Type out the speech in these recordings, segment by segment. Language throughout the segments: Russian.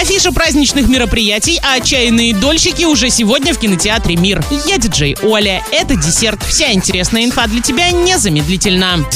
Афиша праздничных мероприятий, а отчаянные дольщики уже сегодня в кинотеатре «Мир». Я диджей Оля. Это десерт. Вся интересная инфа для тебя незамедлительно.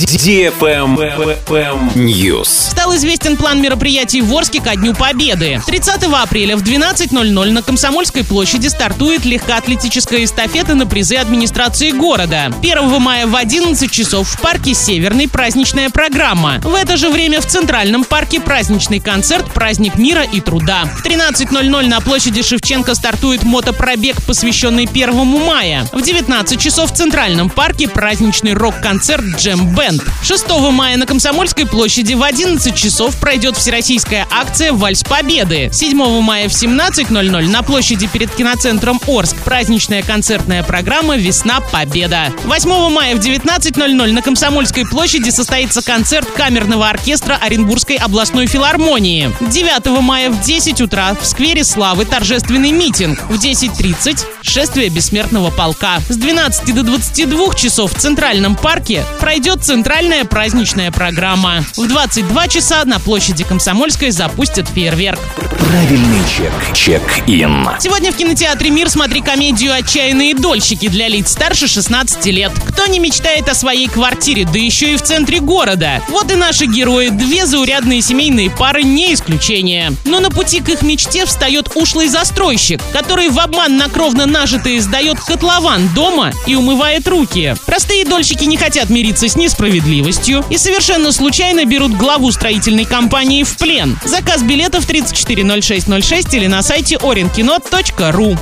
News. Стал известен план мероприятий в Орске ко Дню Победы. 30 апреля в 12.00 на Комсомольской площади стартует легкоатлетическая эстафета на призы администрации города. 1 мая в 11 часов в парке «Северный» праздничная программа. В это же время в Центральном парке праздничный концерт «Праздник мира и труда». В 13.00 на площади Шевченко стартует мотопробег, посвященный 1 мая. В 19 часов в Центральном парке праздничный рок-концерт «Джем Бенд». 6 мая на Комсомольской площади в 11 часов пройдет всероссийская акция «Вальс Победы». 7 мая в 17.00 на площади перед киноцентром Орск праздничная концертная программа «Весна. Победа». 8 мая в 19.00 на Комсомольской площади состоится концерт камерного оркестра Оренбургской областной филармонии. 9 мая в 10 утра в сквере Славы торжественный митинг. В 10.30 шествие бессмертного полка. С 12 до 22 часов в Центральном парке пройдет центральная праздничная программа. В 22 часа на площади Комсомольской запустят фейерверк. Правильный чек. Чек-ин. Сегодня в кинотеатре «Мир» смотри комедию «Отчаянные дольщики» для лиц старше 16 лет. Кто не мечтает о своей квартире, да еще и в центре города? Вот и наши герои, две заурядные семейные пары, не исключение. Но на пути к их мечте встает ушлый застройщик, который в обман на кровно нажитые сдает котлован дома и умывает руки. Простые дольщики не хотят мириться с несправедливостью и совершенно случайно берут главу строительной компании в плен. Заказ билетов 340606 или на сайте orinkino.ru.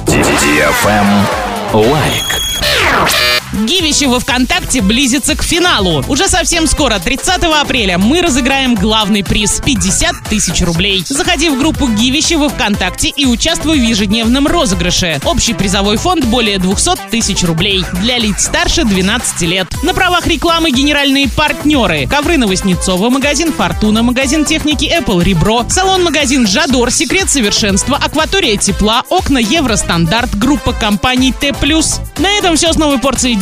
Лайк. Гивище во ВКонтакте близится к финалу. Уже совсем скоро, 30 апреля, мы разыграем главный приз – 50 тысяч рублей. Заходи в группу Гивище во ВКонтакте и участвуй в ежедневном розыгрыше. Общий призовой фонд более 200 тысяч рублей. Для лиц старше 12 лет. На правах рекламы генеральные партнеры. Ковры Новоснецова, магазин Фортуна, магазин техники Apple Ребро, салон-магазин Жадор, Секрет совершенства, Акватория тепла, окна Евростандарт, группа компаний Т+. На этом все с новой порцией